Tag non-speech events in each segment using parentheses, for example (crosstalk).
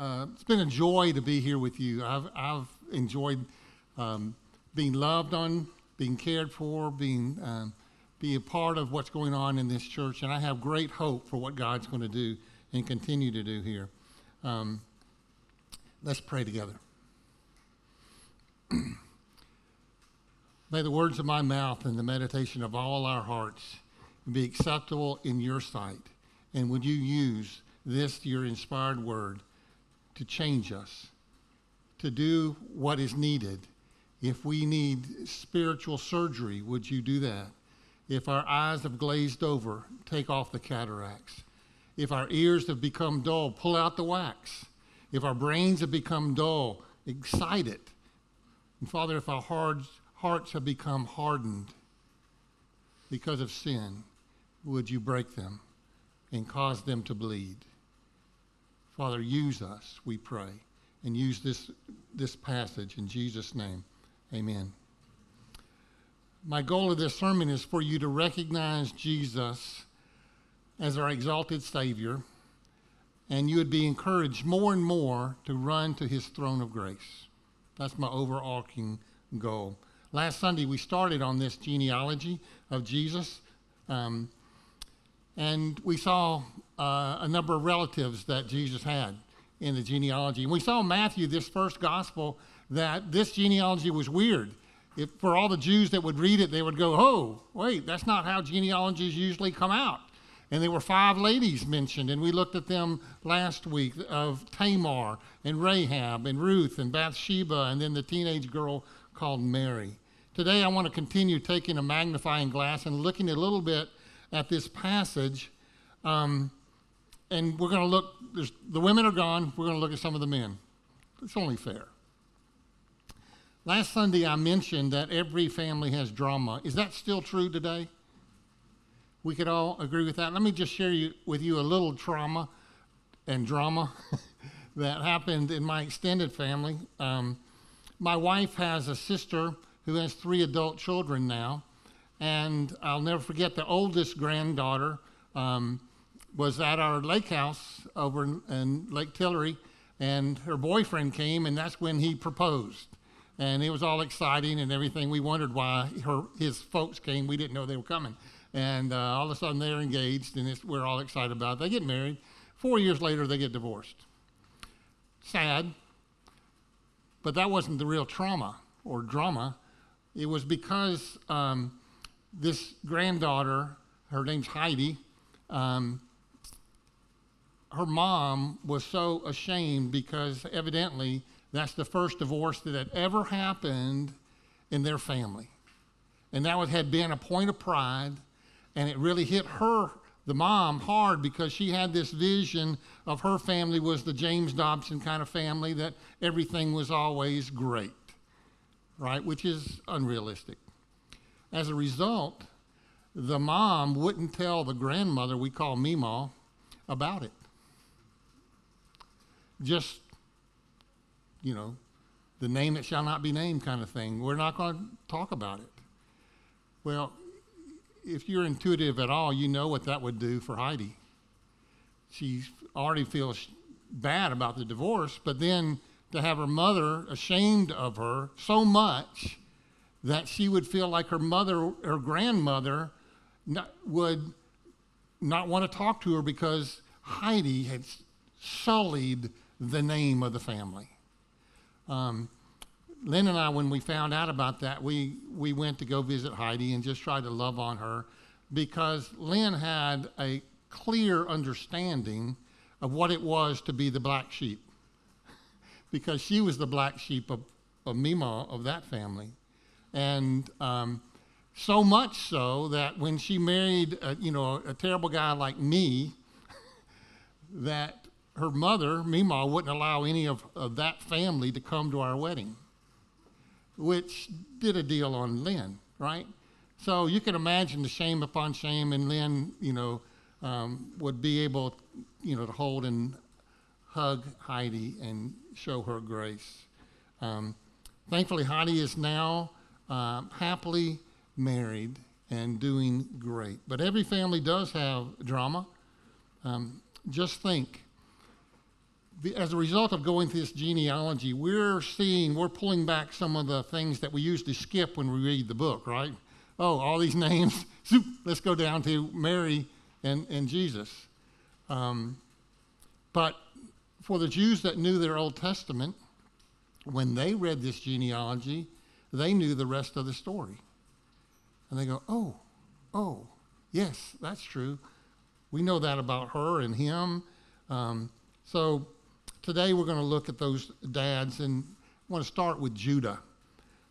uh, it's been a joy to be here with you. I've, I've enjoyed um, being loved on, being cared for, being um, be a part of what's going on in this church, and I have great hope for what God's going to do and continue to do here. Um, let's pray together. (clears throat) May the words of my mouth and the meditation of all our hearts be acceptable in your sight. And would you use this, your inspired word, to change us, to do what is needed. If we need spiritual surgery, would you do that? If our eyes have glazed over, take off the cataracts. If our ears have become dull, pull out the wax. If our brains have become dull, excite it. And Father, if our hearts, have become hardened because of sin, would you break them and cause them to bleed? Father, use us, we pray, and use this, this passage in Jesus' name. Amen. My goal of this sermon is for you to recognize Jesus as our exalted Savior, and you would be encouraged more and more to run to his throne of grace. That's my overarching goal. Last Sunday, we started on this genealogy of Jesus. Um, and we saw uh, a number of relatives that Jesus had in the genealogy. And we saw Matthew, this first gospel, that this genealogy was weird. If, for all the Jews that would read it, they would go, oh, wait, that's not how genealogies usually come out. And there were five ladies mentioned, and we looked at them last week of Tamar and Rahab and Ruth and Bathsheba, and then the teenage girl called Mary. Today, I want to continue taking a magnifying glass and looking a little bit at this passage. Um, and we're going to look, the women are gone, we're going to look at some of the men. It's only fair. Last Sunday, I mentioned that every family has drama. Is that still true today? We could all agree with that. Let me just share you, with you a little trauma and drama (laughs) that happened in my extended family. Um, my wife has a sister who has three adult children now, and I'll never forget the oldest granddaughter um, was at our lake house over in, in, Lake Tillery, and her boyfriend came, and that's when he proposed. And it was all exciting and everything. We wondered why her, his folks came. We didn't know they were coming. And uh, all of a sudden they're engaged, and we're all excited about it. They get married. Four years later, they get divorced. Sad, but that wasn't the real trauma or drama. It was because um, this granddaughter, her name's Heidi, um, her mom was so ashamed because evidently that's the first divorce that had ever happened in their family. And that had been a point of pride, and it really hit her, the mom, hard because she had this vision of her family was the James Dobson kind of family that everything was always great, right? Which is unrealistic. As a result, the mom wouldn't tell the grandmother, we call Meemaw, about it. Just, you know, the name that shall not be named kind of thing. We're not going to talk about it. Well, if you're intuitive at all, you know what that would do for Heidi. She already feels bad about the divorce, but then to have her mother ashamed of her so much that she would feel like her mother, her grandmother, not, would not want to talk to her because Heidi had sullied the name of the family. Um, Lynn and I, when we found out about that, we, we went to go visit Heidi and just tried to love on her because Lynn had a clear understanding of what it was to be the black sheep (laughs) because she was the black sheep of, of Meemaw, of that family. And um, so much so that when she married, a, you know, a terrible guy like me, (laughs) that her mother, Meemaw, wouldn't allow any of, of that family to come to our wedding, which did a deal on Lynn, right? So you can imagine the shame upon shame, and Lynn, you know, um, would be able, you know, to hold and hug Heidi and show her grace. Um, thankfully, Heidi is now uh, happily married and doing great. But every family does have drama. Um, just think as a result of going through this genealogy, we're seeing, we're pulling back some of the things that we usually skip when we read the book, right? Oh, all these (laughs) names. Let's go down to Mary and, and Jesus. Um, but for the Jews that knew their Old Testament, when they read this genealogy, they knew the rest of the story. And they go, oh, oh, yes, that's true. We know that about her and him. Um, so today we're going to look at those dads, and I want to start with Judah.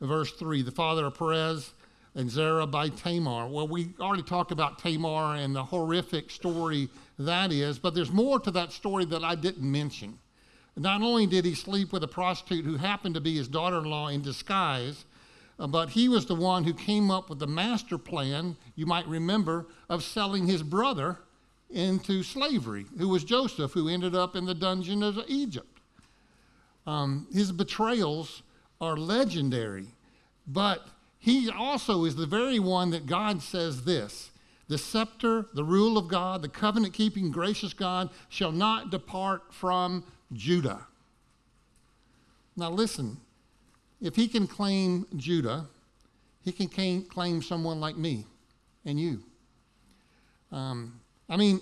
Verse 3 the father of Perez and Zerah by Tamar. Well, we already talked about Tamar and the horrific story that is, but there's more to that story that I didn't mention. Not only did he sleep with a prostitute who happened to be his daughter in law in disguise, uh, but he was the one who came up with the master plan, you might remember, of selling his brother into slavery, who was Joseph, who ended up in the dungeon of Egypt. Um, his betrayals are legendary, but he also is the very one that God says this the scepter, the rule of God, the covenant keeping, gracious God shall not depart from Judah. Now, listen, if he can claim Judah, he can claim someone like me and you. Um, I mean,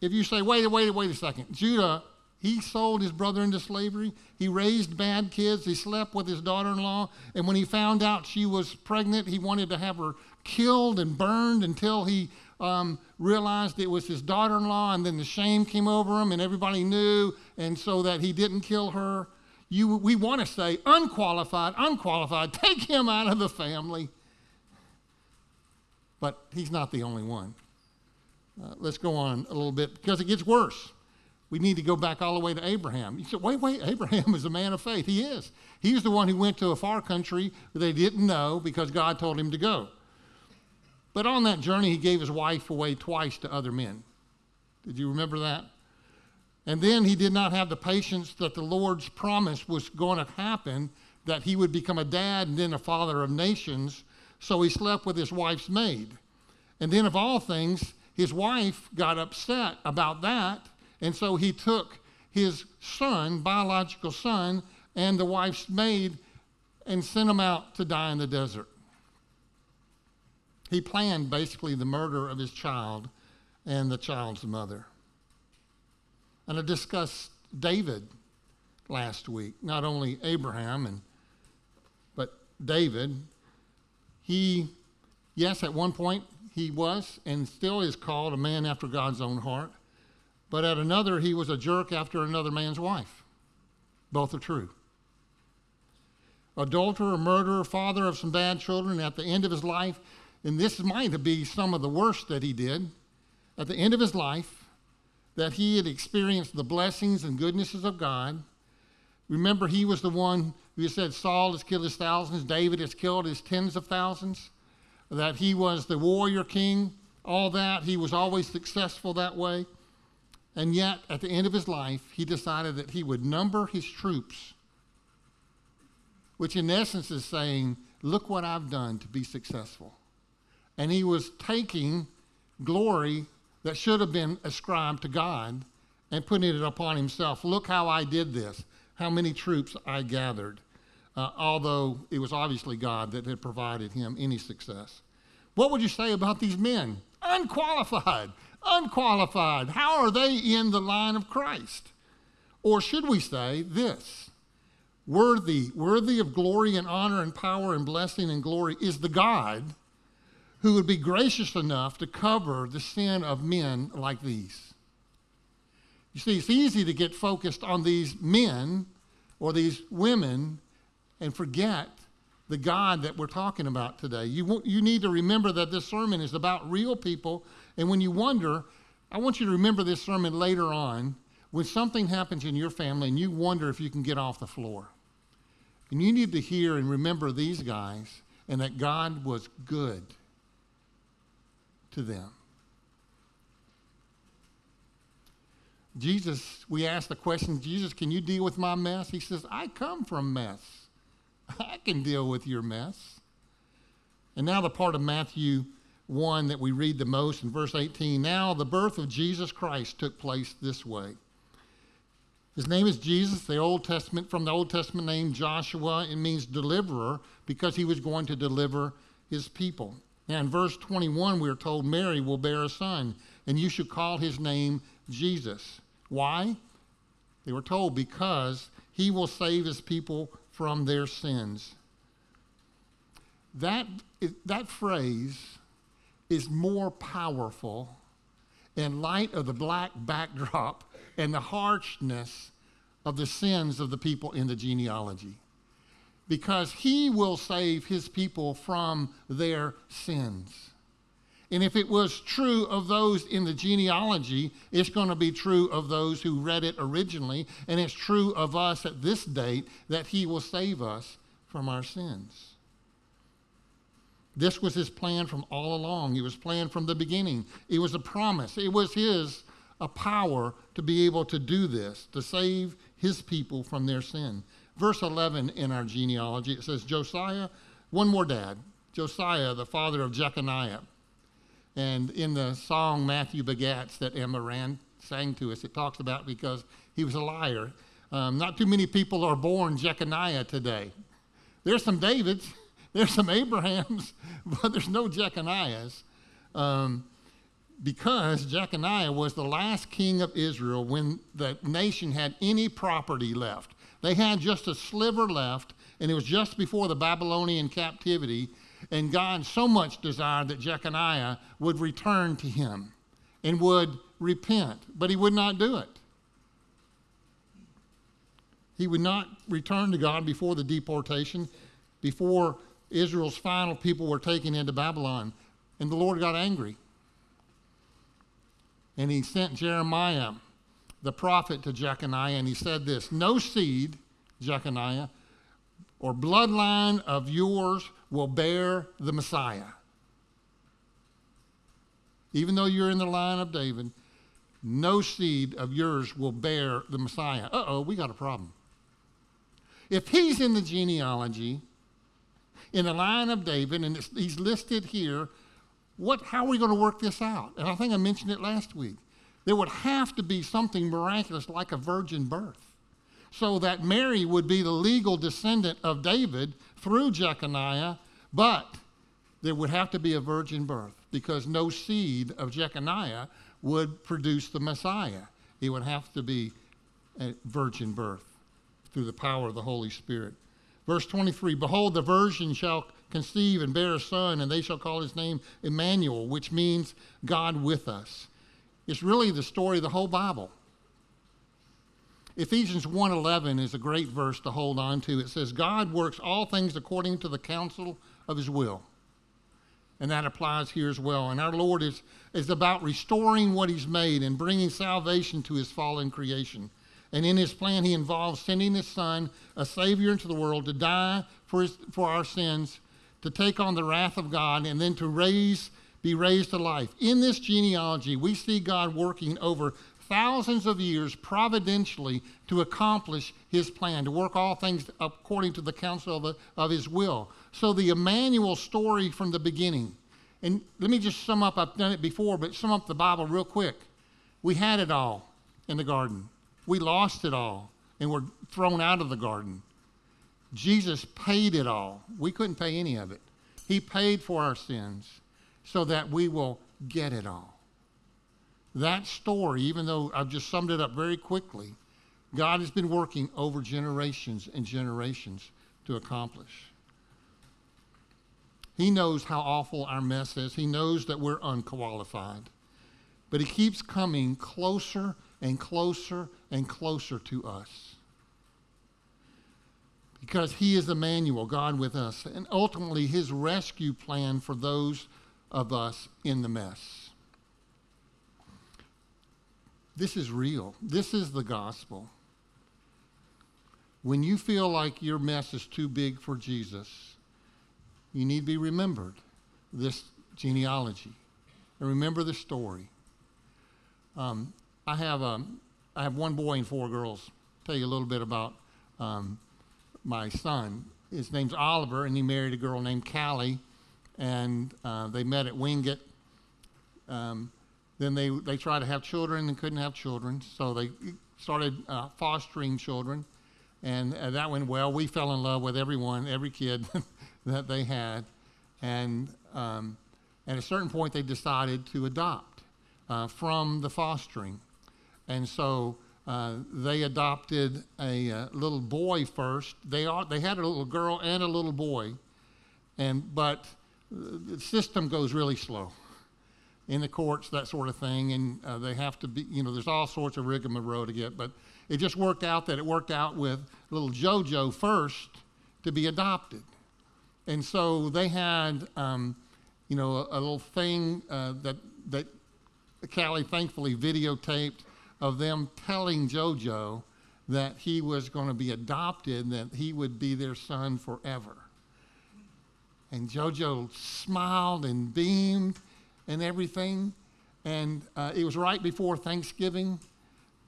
if you say, wait, wait, wait a second, Judah, he sold his brother into slavery. He raised bad kids. He slept with his daughter in law. And when he found out she was pregnant, he wanted to have her killed and burned until he um, realized it was his daughter in law. And then the shame came over him, and everybody knew, and so that he didn't kill her. You, we want to say, unqualified, unqualified, (laughs) take him out of the family. But he's not the only one. Uh, let's go on a little bit because it gets worse. We need to go back all the way to Abraham. You said, wait, wait, (laughs) Abraham is a man of faith. He is. He's the one who went to a far country they didn't know because God told him to go. But on that journey, he gave his wife away twice to other men. Did you remember that? And then he did not have the patience that the Lord's promise was going to happen, that he would become a dad and then a father of nations. So he slept with his wife's maid. And then, of all things, his wife got upset about that, and so he took his son, biological son, and the wife's maid and sent them out to die in the desert. He planned basically the murder of his child and the child's mother. And I discussed David last week, not only Abraham and but David. He yes, at one point he was and still is called a man after God's own heart. But at another, he was a jerk after another man's wife. Both are true. Adulterer, murderer, father of some bad children at the end of his life, and this might be some of the worst that he did. At the end of his life, that he had experienced the blessings and goodnesses of God. Remember, he was the one who said Saul has killed his thousands, David has killed his tens of thousands that he was the warrior king, all that. He was always successful that way. And yet, at the end of his life, he decided that he would number his troops, which in essence is saying, Look what I've done to be successful. And he was taking glory that should have been ascribed to God and putting it upon himself. Look how I did this, how many troops I gathered uh, although it was obviously God that had provided him any success. What would you say about these men? Unqualified, unqualified. How are they in the line of Christ? Or should we say this? Worthy, worthy of glory and honor and power and blessing and glory is the God who would be gracious enough to cover the sin of men like these. You see, it's easy to get focused on these men or these women and forget the God that we're talking about today. You, you need to remember that this sermon is about real people. And when you wonder, I want you to remember this sermon later on when something happens in your family and you wonder if you can get off the floor. And you need to hear and remember these guys and that God was good to them. Jesus, we ask the question, Jesus, can you deal with my mess? He says, I come from mess. (laughs) I can deal with your mess. And now, the part of Matthew 1 that we read the most in verse 18. Now, the birth of Jesus Christ took place this way. His name is Jesus. The Old Testament, from the Old Testament name Joshua, it means deliverer because he was going to deliver his people. Now, in verse 21, we are told Mary will bear a son, and you should call his name Jesus. Why? They were told because he will save his people from their sins. That, that phrase is more powerful in light of the black backdrop and the harshness of the sins of the people in the genealogy. Because he will save his people from their sins. And if it was true of those in the genealogy, it's going to be true of those who read it originally, and it's true of us at this date that he will save us from our sins. This was his plan from all along. It was planned from the beginning. It was a promise. It was his a power to be able to do this, to save his people from their sin. Verse 11 in our genealogy, it says Josiah, one more dad, Josiah, the father of Jeconiah. And in the song Matthew Begats that Emma Rand sang to us, it talks about because he was a liar. Um, not too many people are born Jeconiah today. There's some Davids, (laughs) there's some Abrahams, (laughs) but there's no Jeconiahs. Um, because Jeconiah was the last king of Israel when the nation had any property left. They had just a sliver left, and it was just before the Babylonian captivity. And God so much desired that Jeconiah would return to him and would repent, but he would not do it. He would not return to God before the deportation, before Israel's final people were taken into Babylon. And the Lord got angry. And he sent Jeremiah, the prophet, to Jeconiah, and he said this No seed, Jeconiah, or bloodline of yours will bear the Messiah. Even though you're in the line of David, no seed of yours will bear the Messiah. Uh oh, we got a problem. If he's in the genealogy, in the line of David, and he's listed here what, how are we going to work this out? And I think I mentioned it last week. There would have to be something miraculous like a virgin birth so that Mary would be the legal descendant of David through Jeconiah, but there would have to be a virgin birth because no seed of Jeconiah would produce the Messiah. It would have to be a virgin birth through the power of the Holy Spirit. Verse 23 Behold, the virgin shall conceive and bear a son, and they shall call his name Emmanuel, which means God with us. It's really the story of the whole Bible. Ephesians 1:11 is a great verse to hold on to. It says God works all things according to the counsel of his will. And that applies here as well. And our Lord is, is about restoring what he's made and bringing salvation to his fallen creation. And in his plan, he involves sending his son, a Savior, into the world to die for, his, for our sins to take on the wrath of God and then to raise, be raised to life. In this genealogy, we see God working over thousands of years providentially to accomplish his plan, to work all things according to the counsel of, of his will. So the Emmanuel story from the beginning. And let me just sum up, I've done it before, but sum up the Bible real quick. We had it all in the garden. We lost it all and were thrown out of the garden. Jesus paid it all. We couldn't pay any of it. He paid for our sins so that we will get it all. That story, even though I've just summed it up very quickly, God has been working over generations and generations to accomplish. He knows how awful our mess is. He knows that we're unqualified. But He keeps coming closer and closer and closer to us because he is Emmanuel, God with us, and ultimately his rescue plan for those of us in the mess. This is real. This is the gospel. When you feel like your mess is too big for Jesus, you need to be remembered this genealogy and remember the story. Um, I have um, I have one boy and four girls. Tell you a little bit about um, my son. His name's Oliver, and he married a girl named Callie, and uh, they met at Wingate. Um, then they, they tried to have children and couldn't have children, so they started uh, fostering children, and uh, that went well. We fell in love with everyone, every kid (laughs) that they had, and um, at a certain point they decided to adopt uh, from the fostering, and so uh, they adopted a uh, little boy first. They they had a little girl and a little boy, and but the system goes really slow in the courts, that sort of thing, and uh, they have to be, you know, there's all sorts of rigmarole to get. But it just worked out that it worked out with little JoJo first to be adopted, and so they had, um, you know, a, a little thing uh, that that Callie thankfully videotaped of them telling JoJo that he was going to be adopted, that he would be their son forever. And JoJo smiled and beamed and everything. And uh, it was right before Thanksgiving,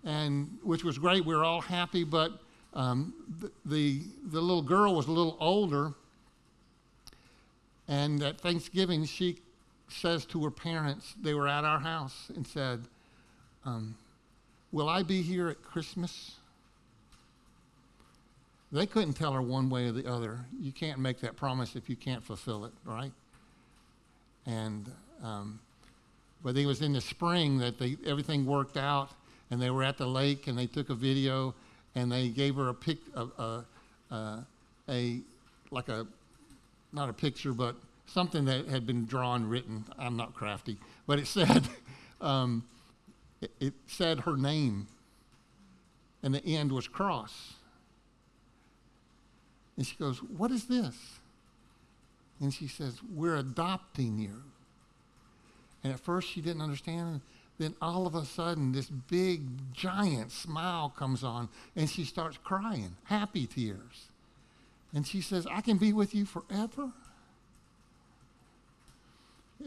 and which was great. We were all happy, but um, the, the, the little girl was a little older. And at Thanksgiving, she says to her parents, they were at our house, and said, um, Will I be here at Christmas? They couldn't tell her one way or the other. You can't make that promise if you can't fulfill it, right? And um, but it was in the spring that they, everything worked out, and they were at the lake, and they took a video, and they gave her a pic, a, a, a, a like a, not a picture, but something that had been drawn, written. I'm not crafty, but it (laughs) said, um, it, it said her name, and the end was cross. And she goes, What is this? And she says, We're adopting you. And at first she didn't understand. Then all of a sudden, this big, giant smile comes on, and she starts crying, happy tears. And she says, I can be with you forever.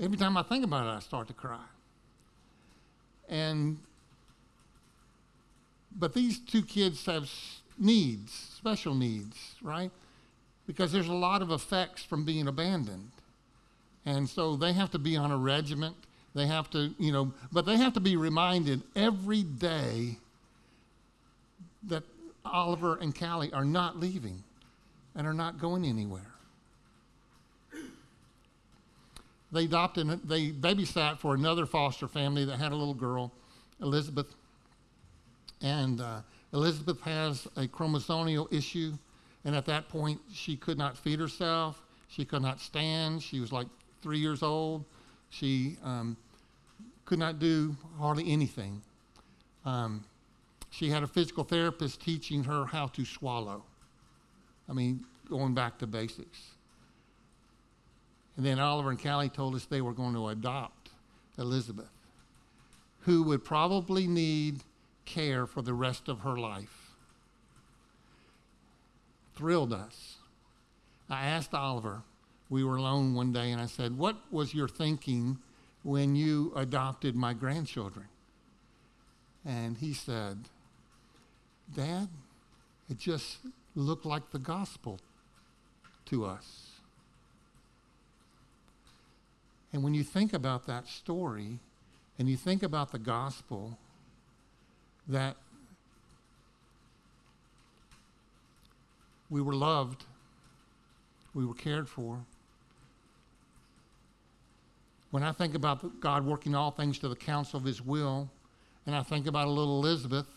Every time I think about it, I start to cry. And, but these two kids have needs, special needs, right? Because there's a lot of effects from being abandoned. And so they have to be on a regiment. They have to, you know, but they have to be reminded every day that Oliver and Callie are not leaving and are not going anywhere. They adopted, they babysat for another foster family that had a little girl, Elizabeth. And uh, Elizabeth has a chromosomal issue, and at that point, she could not feed herself. She could not stand. She was like three years old. She um, could not do hardly anything. Um, she had a physical therapist teaching her how to swallow. I mean, going back to basics. And then Oliver and Callie told us they were going to adopt Elizabeth, who would probably need care for the rest of her life. Thrilled us. I asked Oliver, we were alone one day, and I said, What was your thinking when you adopted my grandchildren? And he said, Dad, it just looked like the gospel to us. And when you think about that story and you think about the gospel, that we were loved, we were cared for, when I think about God working all things to the counsel of his will, and I think about a little Elizabeth,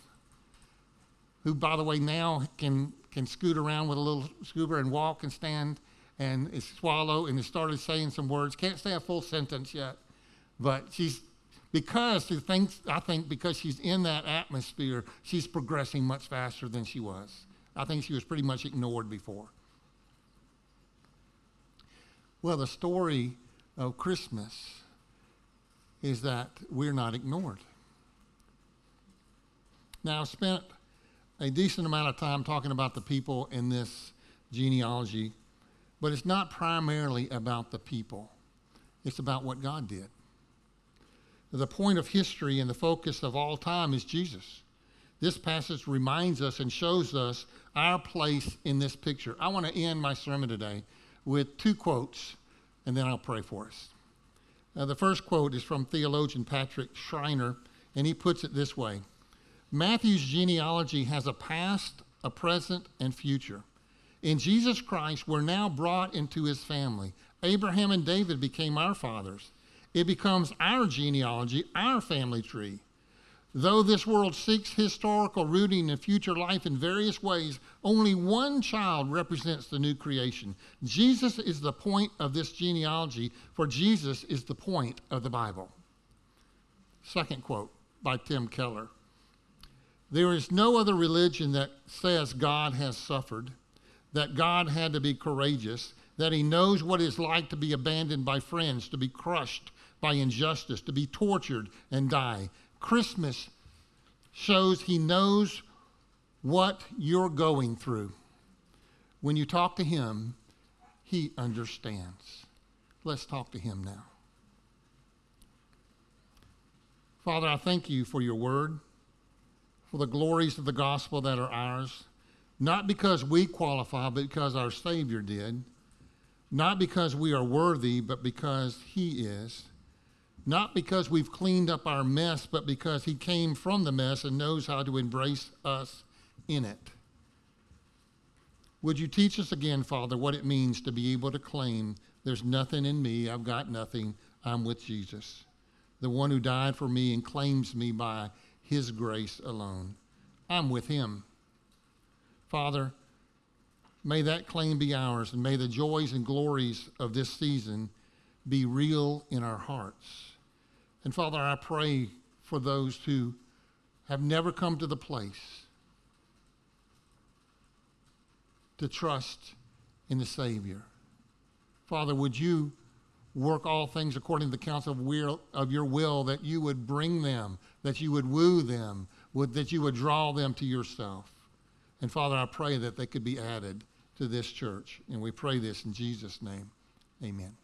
who, by the way, now can, can scoot around with a little scuba and walk and stand and swallow and has started saying some words. Can't say a full sentence yet, but she's, because she thinks, I think because she's in that atmosphere, she's progressing much faster than she was. I think she was pretty much ignored before. Well, the story of Christmas is that we're not ignored. Now, I've spent a decent amount of time talking about the people in this genealogy, but it's not primarily about the people, it's about what God did. The point of history and the focus of all time is Jesus. This passage reminds us and shows us our place in this picture. I want to end my sermon today with two quotes and then I'll pray for us. Uh, the first quote is from theologian Patrick Schreiner, and he puts it this way Matthew's genealogy has a past, a present, and future. In Jesus Christ, we're now brought into his family. Abraham and David became our fathers. It becomes our genealogy, our family tree. Though this world seeks historical rooting in future life in various ways, only one child represents the new creation. Jesus is the point of this genealogy, for Jesus is the point of the Bible. Second quote by Tim Keller There is no other religion that says God has suffered, that God had to be courageous, that he knows what it's like to be abandoned by friends, to be crushed by injustice, to be tortured and die. Christmas shows he knows what you're going through. When you talk to him, he understands. Let's talk to him now. Father, I thank you for your word, for the glories of the gospel that are ours, not because we qualify, but because our Savior did, not because we are worthy, but because he is not because we've cleaned up our mess, but because He came from the mess and knows how to embrace us in it. Would you teach us again, Father, what it means to be able to claim there's nothing in me, I've got nothing, I'm with Jesus, the one who died for me and claims me by His grace alone. I'm with Him. Father, may that claim be ours, and may the joys and glories of this season be real in our hearts. And Father, I pray for those who have never come to the place to trust in the Savior. Father, would you work all things according to the counsel of, of your will, that you would bring them, that you would woo them, would, that you would draw them to yourself. And Father, I pray that they could be added to this church. And we pray this in Jesus' name. Amen.